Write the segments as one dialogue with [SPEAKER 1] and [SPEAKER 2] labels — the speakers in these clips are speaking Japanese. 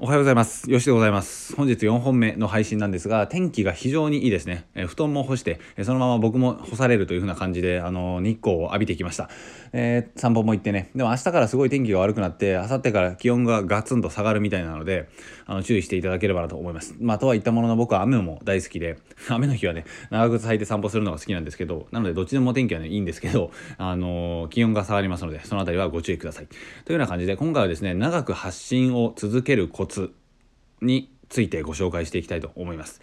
[SPEAKER 1] おはようございます。よしでございます。本日4本目の配信なんですが、天気が非常にいいですね。え、布団も干して、え、そのまま僕も干されるという風な感じで、あの、日光を浴びてきました。え散歩も行ってね。でも明日からすごい天気が悪くなって、明後日から気温がガツンと下がるみたいなので、あの、注意していただければなと思います。まあ、とは言ったものの僕は雨も大好きで、雨の日はね、長靴履いて散歩するのが好きなんですけど、なのでどっちでも天気はね、いいんですけど、あの気温が下がりますので、その辺りはご注意ください。というような感じで、今回はですね、長く発信を続けるコツ、についてご紹介していきたいと思います。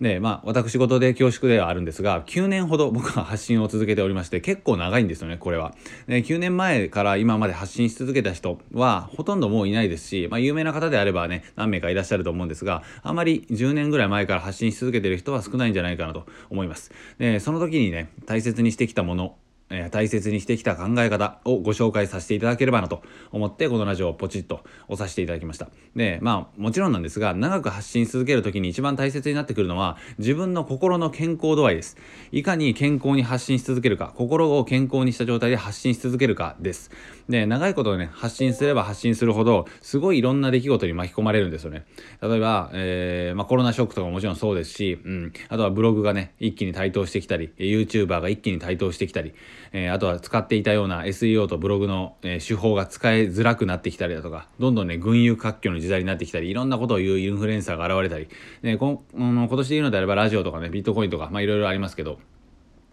[SPEAKER 1] でまあ私事で恐縮ではあるんですが9年ほど僕は発信を続けておりまして結構長いんですよねこれはで9年前から今まで発信し続けた人はほとんどもういないですし、まあ、有名な方であればね何名かいらっしゃると思うんですがあまり10年ぐらい前から発信し続けてる人は少ないんじゃないかなと思いますでその時にね大切にしてきたものえー、大切にしてきた考え方をご紹介させていただければなと思ってこのラジオをポチッと押させていただきました。でまあもちろんなんですが長く発信し続ける時に一番大切になってくるのは自分の心の健康度合いです。いかに健康に発信し続けるか心を健康にした状態で発信し続けるかです。で長いことね発信すれば発信するほどすごいいろんな出来事に巻き込まれるんですよね。例えば、えー、まあ、コロナショックとかももちろんそうですし、うん、あとはブログがね一気に台頭してきたり YouTuber が一気に台頭してきたりえー、あとは使っていたような SEO とブログの、えー、手法が使いづらくなってきたりだとか、どんどんね、群雄割拠の時代になってきたり、いろんなことを言うインフルエンサーが現れたり、ね、こ今年で言うのであればラジオとかね、ビットコインとか、まあいろいろありますけど、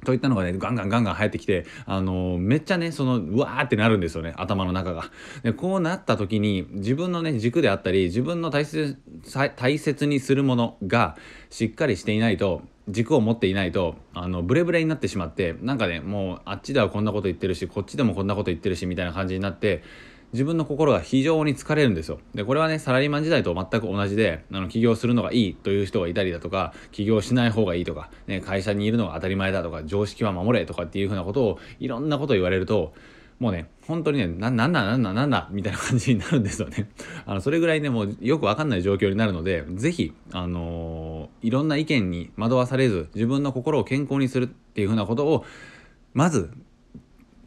[SPEAKER 1] といったのがね、ガンガンガンガン流行ってきて、あのー、めっちゃね、その、うわーってなるんですよね、頭の中が。で、こうなった時に、自分のね、軸であったり、自分の大切、大切にするものがしっかりしていないと、軸を持っていないとあのブレブレになってしまってなんかねもうあっちではこんなこと言ってるしこっちでもこんなこと言ってるしみたいな感じになって自分の心が非常に疲れるんですよ。で、これはね、サラリーマン時代と全く同じで、あの、起業するのがいいという人がいたりだとか、起業しない方がいいとか、ね、会社にいるのが当たり前だとか、常識は守れとかっていうふうなことを、いろんなこと言われると、もうね、本当にね、な、なんだなんだなんだみたいな感じになるんですよね。あの、それぐらいね、もうよくわかんない状況になるので、ぜひ、あのー、いろんな意見に惑わされず、自分の心を健康にするっていうふうなことを、まず、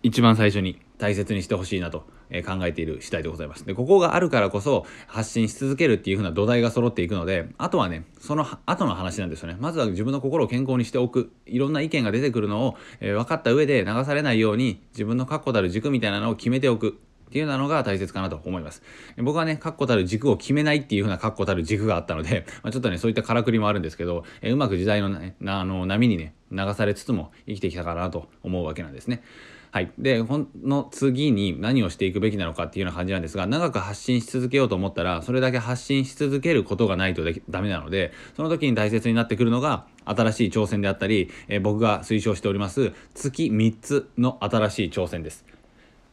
[SPEAKER 1] 一番最初に大切にしてほしいなと考えている次第でございます。で、ここがあるからこそ発信し続けるっていう風な土台が揃っていくので、あとはね、その後の話なんですよね。まずは自分の心を健康にしておく。いろんな意見が出てくるのを、え、分かった上で流されないように自分の確固たる軸みたいなのを決めておく。っていうようなのが大切かなと思います。僕はね、確固たる軸を決めないっていう風な確固たる軸があったので、まあ、ちょっとね、そういったからくりもあるんですけど、え、うまく時代の,、ね、あの波にね、流されつつも生きてきたかなと思うわけなんですね。はい。で、ほんの次に何をしていくべきなのかっていうような感じなんですが、長く発信し続けようと思ったら、それだけ発信し続けることがないとダメなので、その時に大切になってくるのが、新しい挑戦であったり、え、僕が推奨しております、月3つの新しい挑戦です。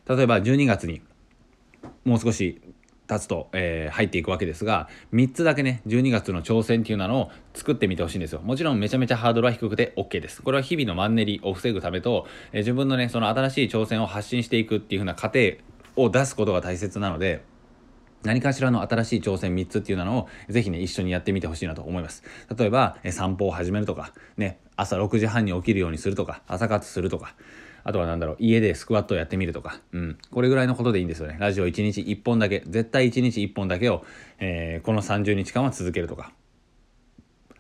[SPEAKER 1] 例えば12月にもう少し経つと、えー、入っていくわけですが3つだけね12月の挑戦っていうのを作ってみてほしいんですよ。もちろんめちゃめちゃハードルは低くて OK です。これは日々のマンネリを防ぐためと、えー、自分のねその新しい挑戦を発信していくっていう風な過程を出すことが大切なので何かしらの新しい挑戦3つっていうのをぜひね一緒にやってみてほしいなと思います。例えば、え散歩を始めるとかね朝6時半に起きるようにするとか朝活するとかあとは何だろう、家でスクワットをやってみるとか、うん。これぐらいのことでいいんですよね。ラジオ1日1本だけ、絶対1日1本だけを、えー、この30日間は続けるとか。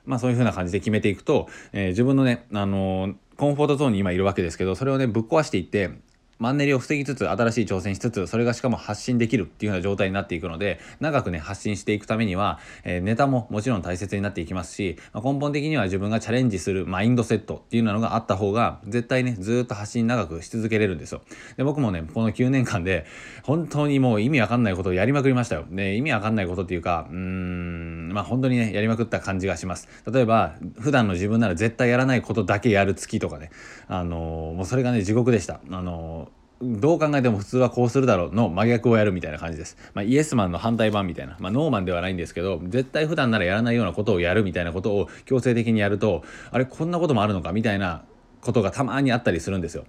[SPEAKER 1] まあそういう風な感じで決めていくと、えー、自分のね、あのー、コンフォートゾーンに今いるわけですけど、それをね、ぶっ壊していって、マンネリを防ぎつつ新しい挑戦しつつそれがしかも発信できるっていうような状態になっていくので長くね発信していくためには、えー、ネタももちろん大切になっていきますし、まあ、根本的には自分がチャレンジするマインドセットっていうのがあった方が絶対ねずっと発信長くし続けれるんですよ。で僕もねこの9年間で本当にもう意味わかんないことをやりまくりましたよ。で意味わかんないことっていうかうーんまあ本当にねやりまくった感じがします。例えば普段の自分なら絶対やらないことだけやる月とかね。あのー、もうそれがね地獄でした。あのーどう考えても普通はこうするだろうの真逆をやるみたいな感じです。まあ、イエスマンの反対版みたいな。まあ、ノーマンではないんですけど、絶対普段ならやらないようなことをやるみたいなことを強制的にやると、あれ、こんなこともあるのかみたいなことがたまにあったりするんですよ。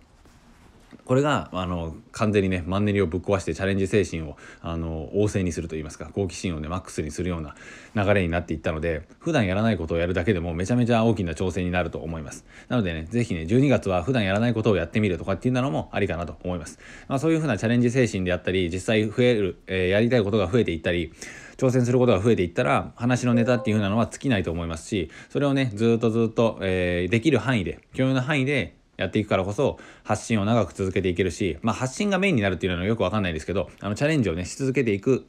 [SPEAKER 1] これがあの完全にねマンネリをぶっ壊してチャレンジ精神をあの旺盛にするといいますか好奇心をねマックスにするような流れになっていったので普段やらないことをやるだけでもめちゃめちゃ大きな挑戦になると思います。なのでね是非ね12月は普段やらないことをやってみるとかっていうのもありかなと思います、まあ、そういうふうなチャレンジ精神であったり実際増える、えー、やりたいことが増えていったり挑戦することが増えていったら話のネタっていう風なのは尽きないと思いますしそれをねずっとずっと、えー、できる範囲で共有の範囲でやっていくからこそ発信を長く続けていけるし、まあ、発信がメインになるっていうのはよくわかんないですけどあのチャレンジをねし続けていく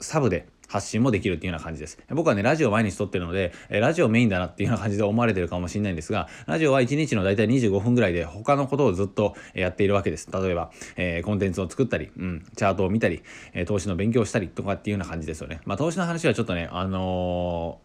[SPEAKER 1] サブで発信もできるっていうような感じです。僕はね、ラジオ毎日撮ってるので、えラジオメインだなっていうような感じで思われてるかもしれないんですが、ラジオは1日の大体25分ぐらいで他のことをずっとやっているわけです。例えば、えー、コンテンツを作ったり、うん、チャートを見たり、え、投資の勉強をしたりとかっていうような感じですよね。まあ、投資の話はちょっとね、あの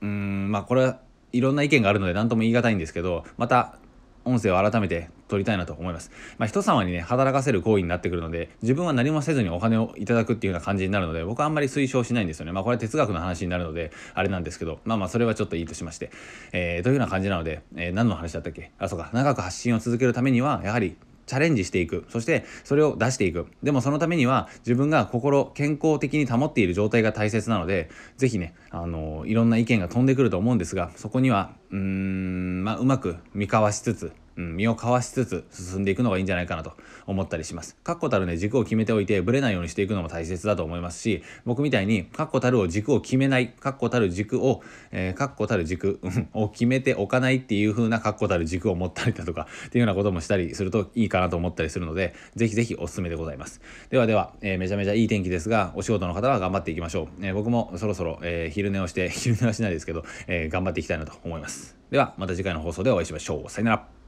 [SPEAKER 1] ー、うん、まあ、これはいろんな意見があるので何とも言い難いんですけど、また音声を改めて撮りたいなと思います。まあ、人様にね、働かせる行為になってくるので、自分は何もせずにお金をいただくっていうような感じになるので、僕はあんまり推奨しないんですよね。まあ、これは哲学の話になるので、あれなんですけど、まあまあ、それはちょっといいとしまして。えー、というような感じなので、えー、何の話だったっけ？あ、そうか、長く発信を続けるためには、やはりチャレンジしていく。そしてそれを出していく。でもそのためには自分が心、健康的に保っている状態が大切なので、ぜひね、あの、いろんな意見が飛んでくると思うんですが、そこには、うーん、まあ、うまく見交わしつつ、うん、身をかわしつつ進んでいくのがいいんじゃないかなと思ったりします。確固たるね、軸を決めておいて、ブレないようにしていくのも大切だと思いますし、僕みたいに確固たるを軸を決めない、確固たる軸を、えー、確固たる軸を決めておかないっていう風な確固たる軸を持ったりだとか、っていうようなこともしたりするといいかなと思ったりするので、ぜひぜひおすすめでございます。ではでは、えー、めちゃめちゃいい天気ですが、お仕事の方は頑張っていきましょう。えー、僕もそろそろ、えー、昼寝をして、昼寝はしないですけど、え、頑張っていきたいなと思います。では、また次回の放送でお会いしましょう。さよなら。